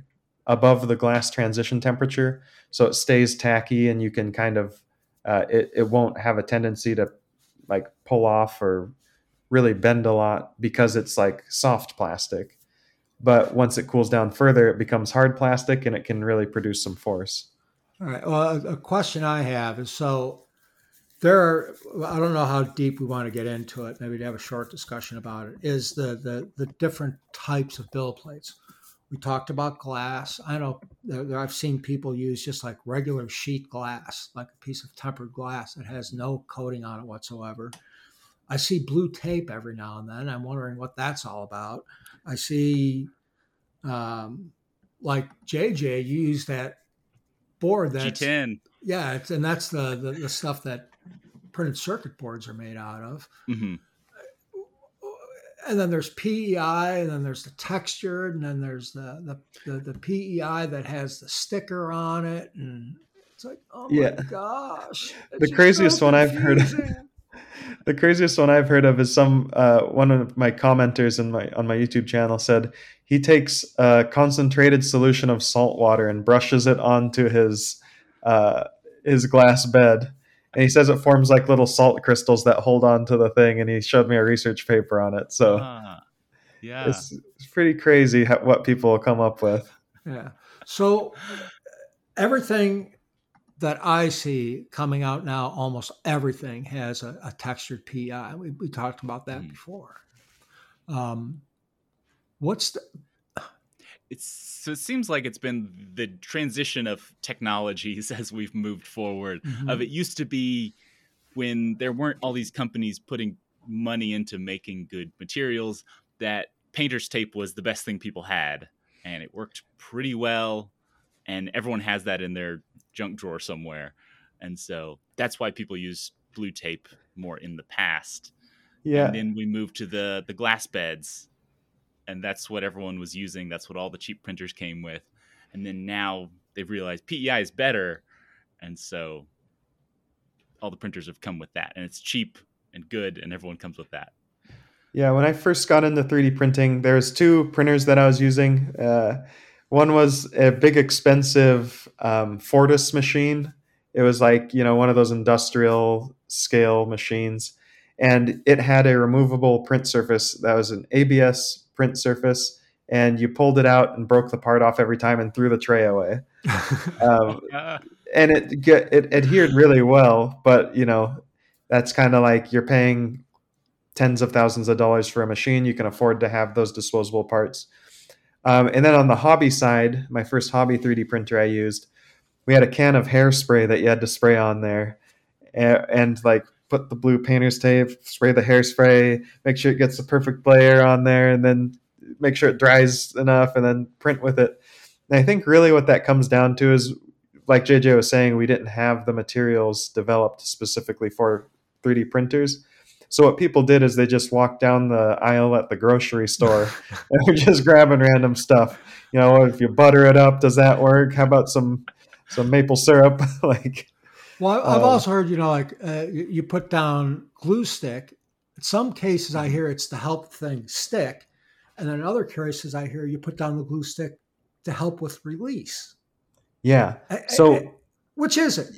above the glass transition temperature, so it stays tacky and you can kind of uh, it it won't have a tendency to like pull off or really bend a lot because it's like soft plastic. But once it cools down further, it becomes hard plastic and it can really produce some force. All right. Well, a, question I have is so there are, I don't know how deep we want to get into it. Maybe to have a short discussion about it. Is the the the different types of build plates? We talked about glass. I know I've seen people use just like regular sheet glass, like a piece of tempered glass that has no coating on it whatsoever. I see blue tape every now and then. I'm wondering what that's all about. I see, um, like JJ used that board that's G10. yeah, it's, and that's the, the the stuff that printed circuit boards are made out of. hmm And then there's PEI, and then there's the textured, and then there's the the, the, the PEI that has the sticker on it, and it's like, oh my Yeah. gosh, The craziest so one I've heard- confusing. The craziest one I've heard of is some uh, one of my commenters in my on my YouTube channel said he takes a concentrated solution of salt water and brushes it onto his uh, his glass bed, and he says it forms like little salt crystals that hold on to the thing. And he showed me a research paper on it. So Ah, yeah. it's, it's pretty crazy how, what people will come up with. Yeah. So everything that I see coming out now, almost everything has a, a textured PEI. We, we talked about that Mhm. before. Um, what's the, it's so it seems like it's been the transition of technologies as we've moved forward Mm-hmm. of it used to be when there weren't all these companies putting money into making good materials that painter's tape was the best thing people had and it worked pretty well and everyone has that in their junk drawer somewhere. And so that's why people use blue tape more in the past. Yeah. and then we moved to the the glass beds. And that's what everyone was using. That's what all the cheap printers came with. And then now they've realized pei is better. And so all the printers have come with that. And it's cheap and good and everyone comes with that. Yeah, when I first got into 3D printing, there's two printers that I was using. Uh, one was a big, expensive um, Fortus machine. It was like you know one of those industrial scale machines, and it had a removable print surface that was an ABS print surface, and you pulled it out and broke the part off every time and threw the tray away. Um, and it get it adhered really well but you know that's kind of like you're paying tens of thousands of dollars for a machine you can afford to have those disposable parts um, and then on the hobby side my first hobby 3d printer i used we had a can of hairspray that you had to spray on there and, and like put the blue painter's tape spray the hairspray make sure it gets the perfect layer on there and then make sure it dries enough and then print with it and i think really what that comes down to is like JJ was saying, we didn't have the materials developed specifically for 3D printers. So what people did is they just walked down the aisle at the grocery store and were just grabbing random stuff. You know, if you butter it up, does that work? How about some some maple syrup? like, well, I've Um, also heard, you know, like uh, you you put down glue stick. In some cases, I hear it's to help things stick. And then in other cases, I hear you put down the glue stick to help with release. yeah. I- I- So- I- which is it?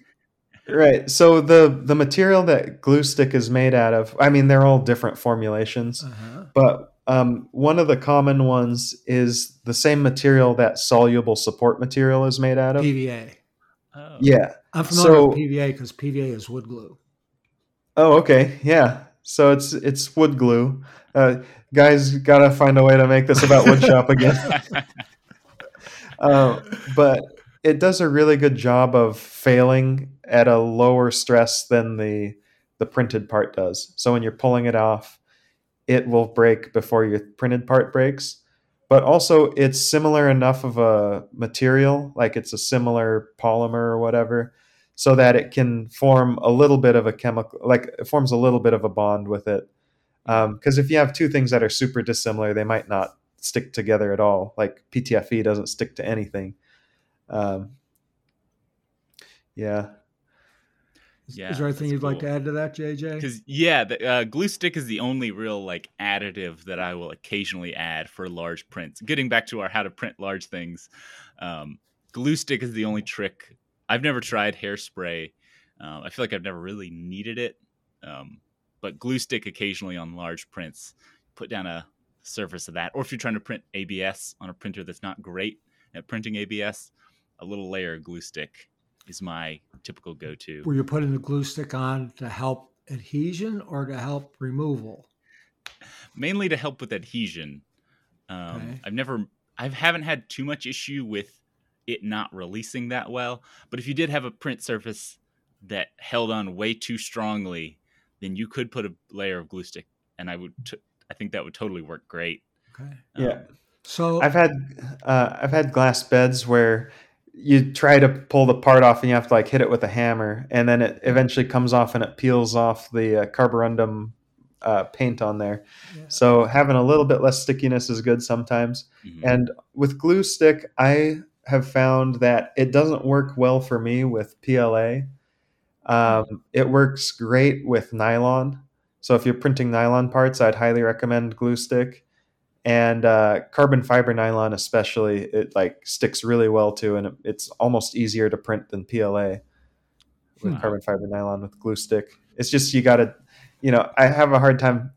Right. So the the material that glue stick is made out of, I mean, they're all different formulations. Uh-huh. but um, one of the common ones is the same material that soluble support material is made out of. PVA. oh. Yeah. I'm familiar So- with PVA because PVA is wood glue. Oh, okay. Yeah. So it's it's wood glue. Uh, guys, gotta find a way to make this about wood shop again. Uh, but it does a really good job of failing at a lower stress than the the printed part does. So when you're pulling it off, it will break before your printed part breaks. But also, it's similar enough of a material, like it's a similar polymer or whatever, so that it can form a little bit of a chemical, like it forms a little bit of a bond with it. Um, because if you have two things that are super dissimilar, they might not stick together at all. Like PTFE doesn't stick to anything. Um, yeah. yeah is there anything you'd like to add to that, JJ? Because yeah, the uh, glue stick is the only real like additive that I will occasionally add for large prints. Getting back to our how to print large things, um, glue stick is the only trick. I've never tried hairspray. Um, I feel like I've never really needed it, um, but glue stick occasionally on large prints. Put down a surface of that, or if you're trying to print ABS on a printer that's not great at printing ABS, a little layer of glue stick is my typical go-to. Were you putting the glue stick on to help adhesion or to help removal? mainly to help with adhesion. Um, Okay. I've never, I haven't had too much issue with it not releasing that well. But if you did have a print surface that held on way too strongly, then you could put a layer of glue stick, and I would, t- I think that would totally work great. Okay. Yeah. Um, So I've had uh, I've had glass beds where you try to pull the part off and you have to like hit it with a hammer, and then it eventually comes off and it peels off the uh, carborundum uh, paint on there. yeah. So having a little bit less stickiness is good sometimes. mhm. And with glue stick, I have found that it doesn't work well for me with PLA. Um, it works great with nylon. So if you're printing nylon parts, I'd highly recommend glue stick. And uh, carbon fiber nylon especially it like sticks really well to and it's almost easier to print than pla with Hmm. carbon fiber nylon with glue stick it's just you gotta you know i have a hard time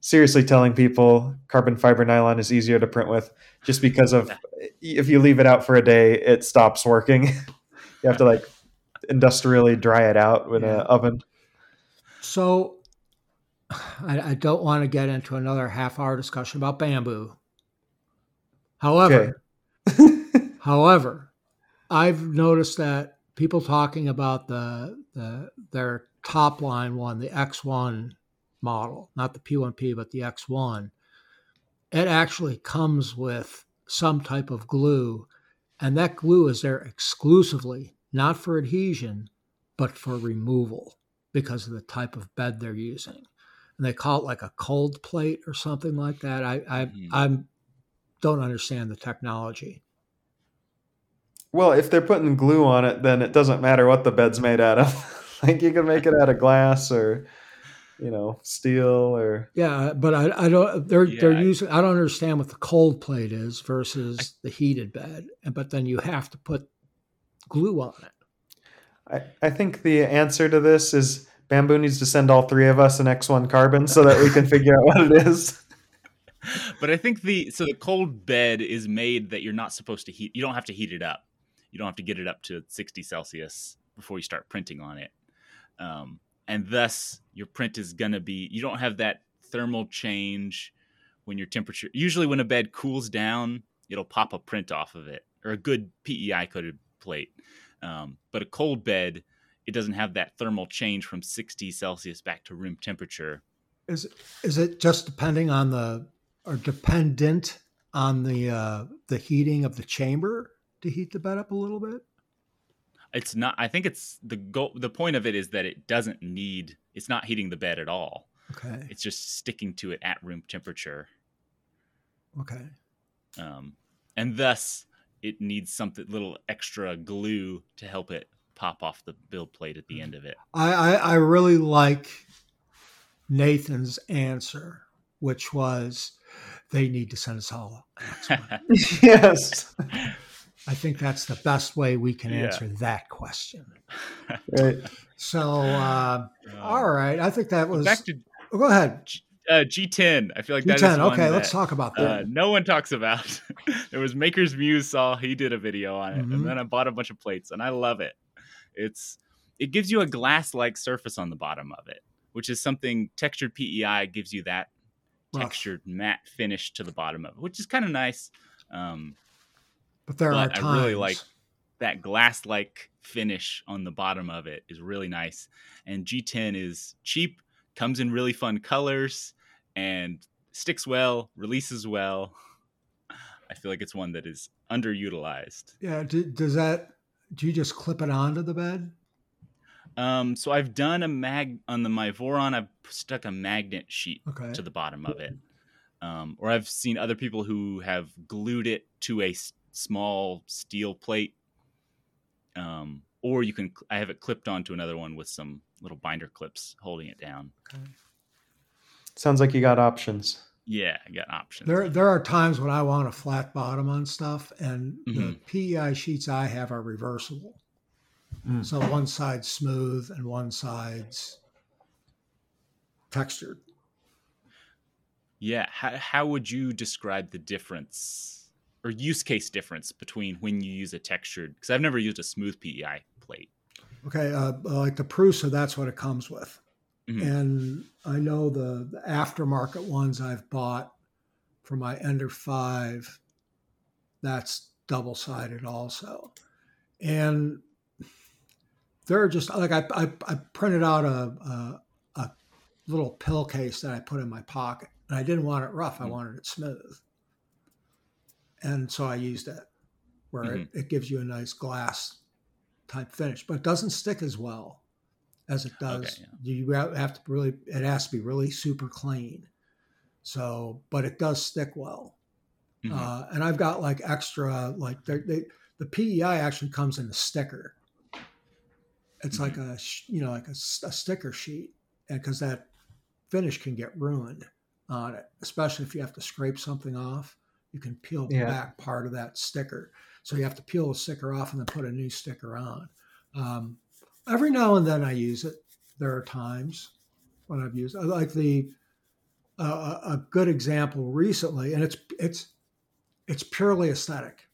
seriously telling people carbon fiber nylon is easier to print with just because of if you leave it out for a day it stops working you have to like industrially dry it out with Yeah. an oven So I, I don't want to get into another half hour discussion about Bambu. However, however, I've noticed that people talking about the the their top line one, the X1 model, not the P1P, but the X1, it actually comes with some type of glue, and that glue is there exclusively, not for adhesion, but for removal because of the type of bed they're using. And they call it like a cold plate or something like that. I I Mhm. I'm don't understand the technology. Well, if they're putting glue on it, then it doesn't matter what the bed's made out of. like you can make it out of glass or, you know, steel or. Yeah, but I, I don't. They're they're using. I don't understand what the cold plate is versus the heated bed, and but then you have to put glue on it. I, I think the answer to this is Bambu needs to send all three of us an X1 carbon so that we can figure out what it is. but I think the so the cold bed is made that you're not supposed to heat. You don't have to heat it up. You don't have to get it up to 60 Celsius before you start printing on it, um, and thus your print is gonna be. You don't have that thermal change when your temperature. Usually, when a bed cools down, it'll pop a print off of it or a good PEI coated plate. Um, but a cold bed, it doesn't have that thermal change from 60 Celsius back to room temperature. Is is it just depending on the or dependent on the uh, the heating of the chamber to heat the bed up a little bit? it's not i think it's the goal the point of it is that it doesn't need it's not heating the bed at all Okay, it's just sticking to it at room temperature okay. um, and thus it needs something little extra glue to help it pop off the build plate at the end of it I, I I really like Nathan's answer, which was they need to send us all. yes. I think that's the best way we can Yeah. answer that question. Right. So, uh, all right, I think that was. back to oh, go ahead. uh, g10 i feel like that is G10. one Okay, let's talk about uh, that. no one talks about there was maker's muse saw he did a video on it Mhm. and then i bought a bunch of plates and i love it it's it gives you a glass like surface on the bottom of it which is something textured pei gives you that Rough. textured matte finish to the bottom of it which is kind of nice um, but there are times. I really like that glass like finish on the bottom of it is really nice. And G10 is cheap, comes in really fun colors, and sticks well, releases well. I feel like it's one that is underutilized. Yeah. Do, does that? Do you just clip it onto the bed? Um, so I've done a mag on the my Voron. I've stuck a magnet sheet Okay. to the bottom of it. Um, or I've seen other people who have glued it to a s- small steel plate. Um, or you can, I have it clipped onto another one with some little binder clips holding it down. Sounds like you got options. Yeah, I got options. There, there are times when I want a flat bottom on stuff, and the Mhm. PEI sheets I have are reversible. Mm. So one side's smooth and one side's textured. Yeah. How, how would you describe the difference or use case difference between when you use a textured? Because I've never used a smooth PEI plate. Okay, uh, like the Prusa, that's what it comes with. Mhm. And I know the, the aftermarket ones I've bought for my Ender 5, that's double sided also. And they're just like I, I, I printed out a, a, a little pill case that I put in my pocket. And I didn't want it rough, I Mhm. wanted it smooth. And so I used it where it, Mm-hmm. it gives you a nice glass type finish, but it doesn't stick as well as it does. Okay, You have to really, it has to be really super clean. So, but it does stick well. Mhm. Uh, and I've got like extra, like they, they, the PEI actually comes in a sticker. It's like a, you know, like a sticker sheet, and because that finish can get ruined on it, especially if you have to scrape something off. You can peel Yeah. back part of that sticker. So you have to peel the sticker off and then put a new sticker on. Um, every now and then I use it. There are times when I've used I like the uh, a a good example recently, and it's it's it's purely aesthetic.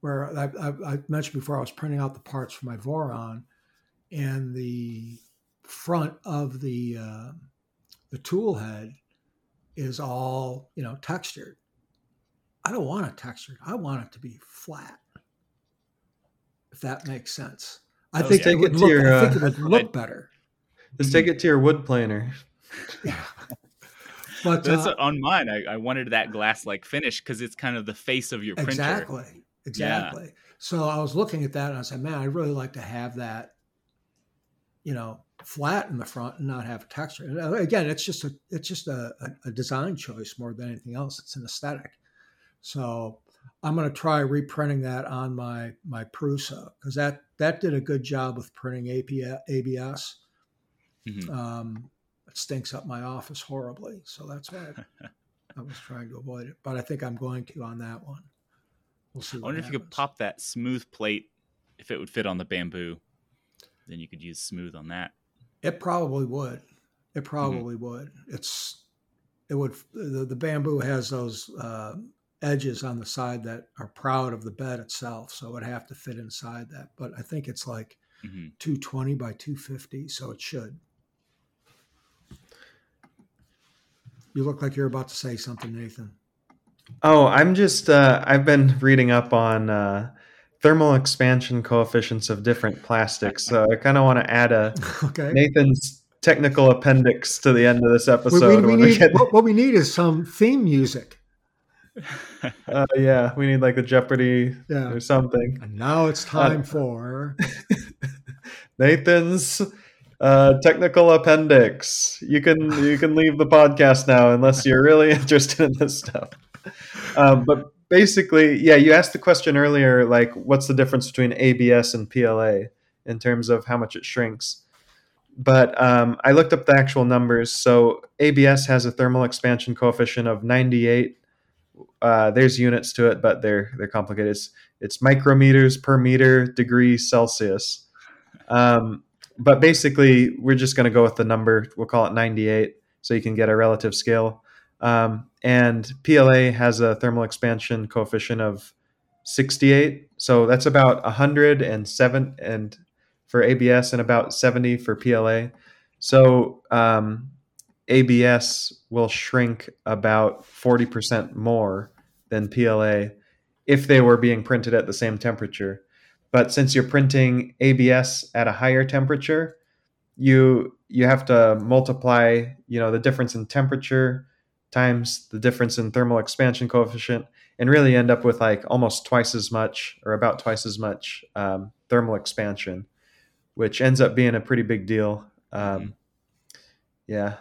Where I, I, I mentioned before, I was printing out the parts for my Voron, and the front of the uh, the tool head is all you know textured. I don't want it textured. I want it to be flat. If that makes sense. I think it Take would it to look. your, I think uh, it would look I- better. Just take it to your wood planer. But That's uh, on mine. I, I wanted that glass like finish because it's kind of the face of your printer. exactly, exactly. So I was looking at that and I said, "Man, I'd really like to have that, you know, flat in the front and not have a texture." And uh, again, it's just a it's just a, a, a design choice more than anything else. It's an aesthetic. So I'm going to try reprinting that on my my Prusa because that that did a good job with printing AP, ABS. Mhm. Um, it stinks up my office horribly, so that's why I, I was trying to avoid it. But I think I'm going to on that one. We'll see. I wonder if you could pop that smooth plate if it would fit on the Bambu. Then you could use smooth on that. It probably would. Mm-hmm. It probably would. It's it would. The, the Bambu has those uh, edges on the side that are proud of the bed itself, so it would have to fit inside that. But I think it's like hmm 220 by 250, so it should. You look like you're about to say something, Nathan. Oh, I'm just uh, I've been reading up on uh, thermal expansion coefficients of different plastics. So I kind of want to add a Okay. Nathan's technical appendix to the end of this episode. we, we we need, get- what, what we need is some theme music. Uh, yeah, we need like the Jeopardy Yeah. or something. And now it's time for. Nathan's uh, technical appendix. You can you can leave the podcast now unless you're really interested in this stuff. Um, but basically, yeah, you asked the question earlier, like, what's the difference between ABS and PLA in terms of how much it shrinks? But um, I looked up the actual numbers. So ABS has a thermal expansion coefficient of 98. Uh, there's units to it, but they're they're complicated. It's, it's micrometers per meter degree Celsius. Um, but basically, we're just going to go with the number. We'll call it 98, so you can get a relative scale. Um, and PLA has a thermal expansion coefficient of 68, so that's about 107 and for ABS and about 70 for PLA. So um, ABS will shrink about 40% more than PLA if they were being printed at the same temperature. But since you're printing ABS at a higher temperature, you you have to multiply, you know, the difference in temperature times the difference in thermal expansion coefficient, and really end up with like almost twice as much or about twice as much um, thermal expansion, which ends up being a pretty big deal. Um, yeah.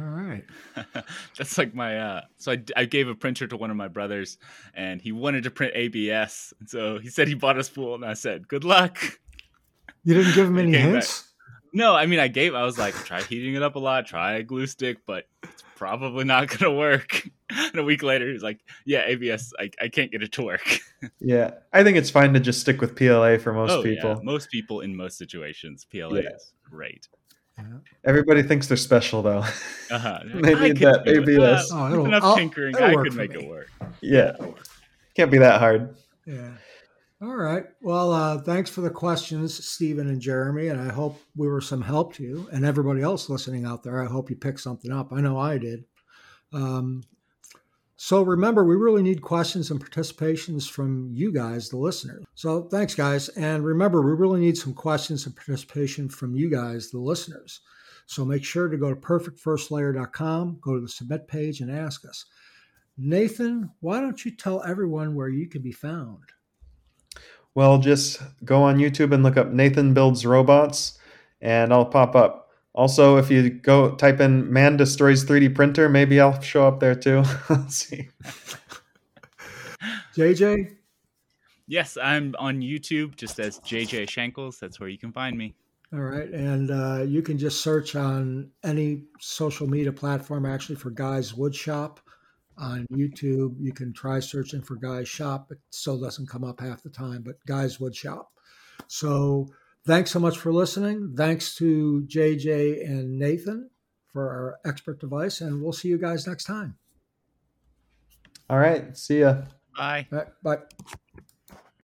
All right. That's like my uh so I, I gave a printer to one of my brothers and he wanted to print ABS. And so he said he bought a spool and I said, "Good luck." You didn't give him any hints? No, I mean I gave I was like, "Try heating it up a lot, try a glue stick, but it's probably not going to work." And a week later he's like, "Yeah, ABS, I I can't get it to work." Yeah. I think it's fine to just stick with PLA for most oh, people. yeah. Most people in most situations, PLA Yeah. is great. Yeah. Everybody thinks they're special though. Uh-huh. They I need could that do it. ABS. Uh, Oh, enough I'll- tinkering, I work could make me. it work. yeah. Can't be that hard. Yeah. All right. Well, uh, thanks for the questions, Steven and Jeremy. And I hope we were some help to you and everybody else listening out there. I hope you picked something up. I know I did. Um, so remember, we really need questions and participations from you guys, the listeners. So thanks, guys. And remember, we really need some questions and participation from you guys, the listeners. So make sure to go to perfectfirstlayer.com, go to the submit page, and ask us. Nathan, why don't you tell everyone where you can be found? Well, just go on YouTube and look up Nathan Builds Robots, and I'll pop up. Also, if you go type in "man destroys 3D printer," maybe I'll show up there too. Let's see. JJ? Yes, I'm on YouTube just as JJ Shankles. That's where you can find me. All right. And uh, you can just search on any social media platform actually for Guys Wood Shop on YouTube. You can try searching for Guys Shop. It still doesn't come up half the time, but Guys Wood Shop. So thanks so much for listening. Thanks to JJ and Nathan for our expert device, and we'll see you guys next time. All right. See ya. Bye. Bye. Bye.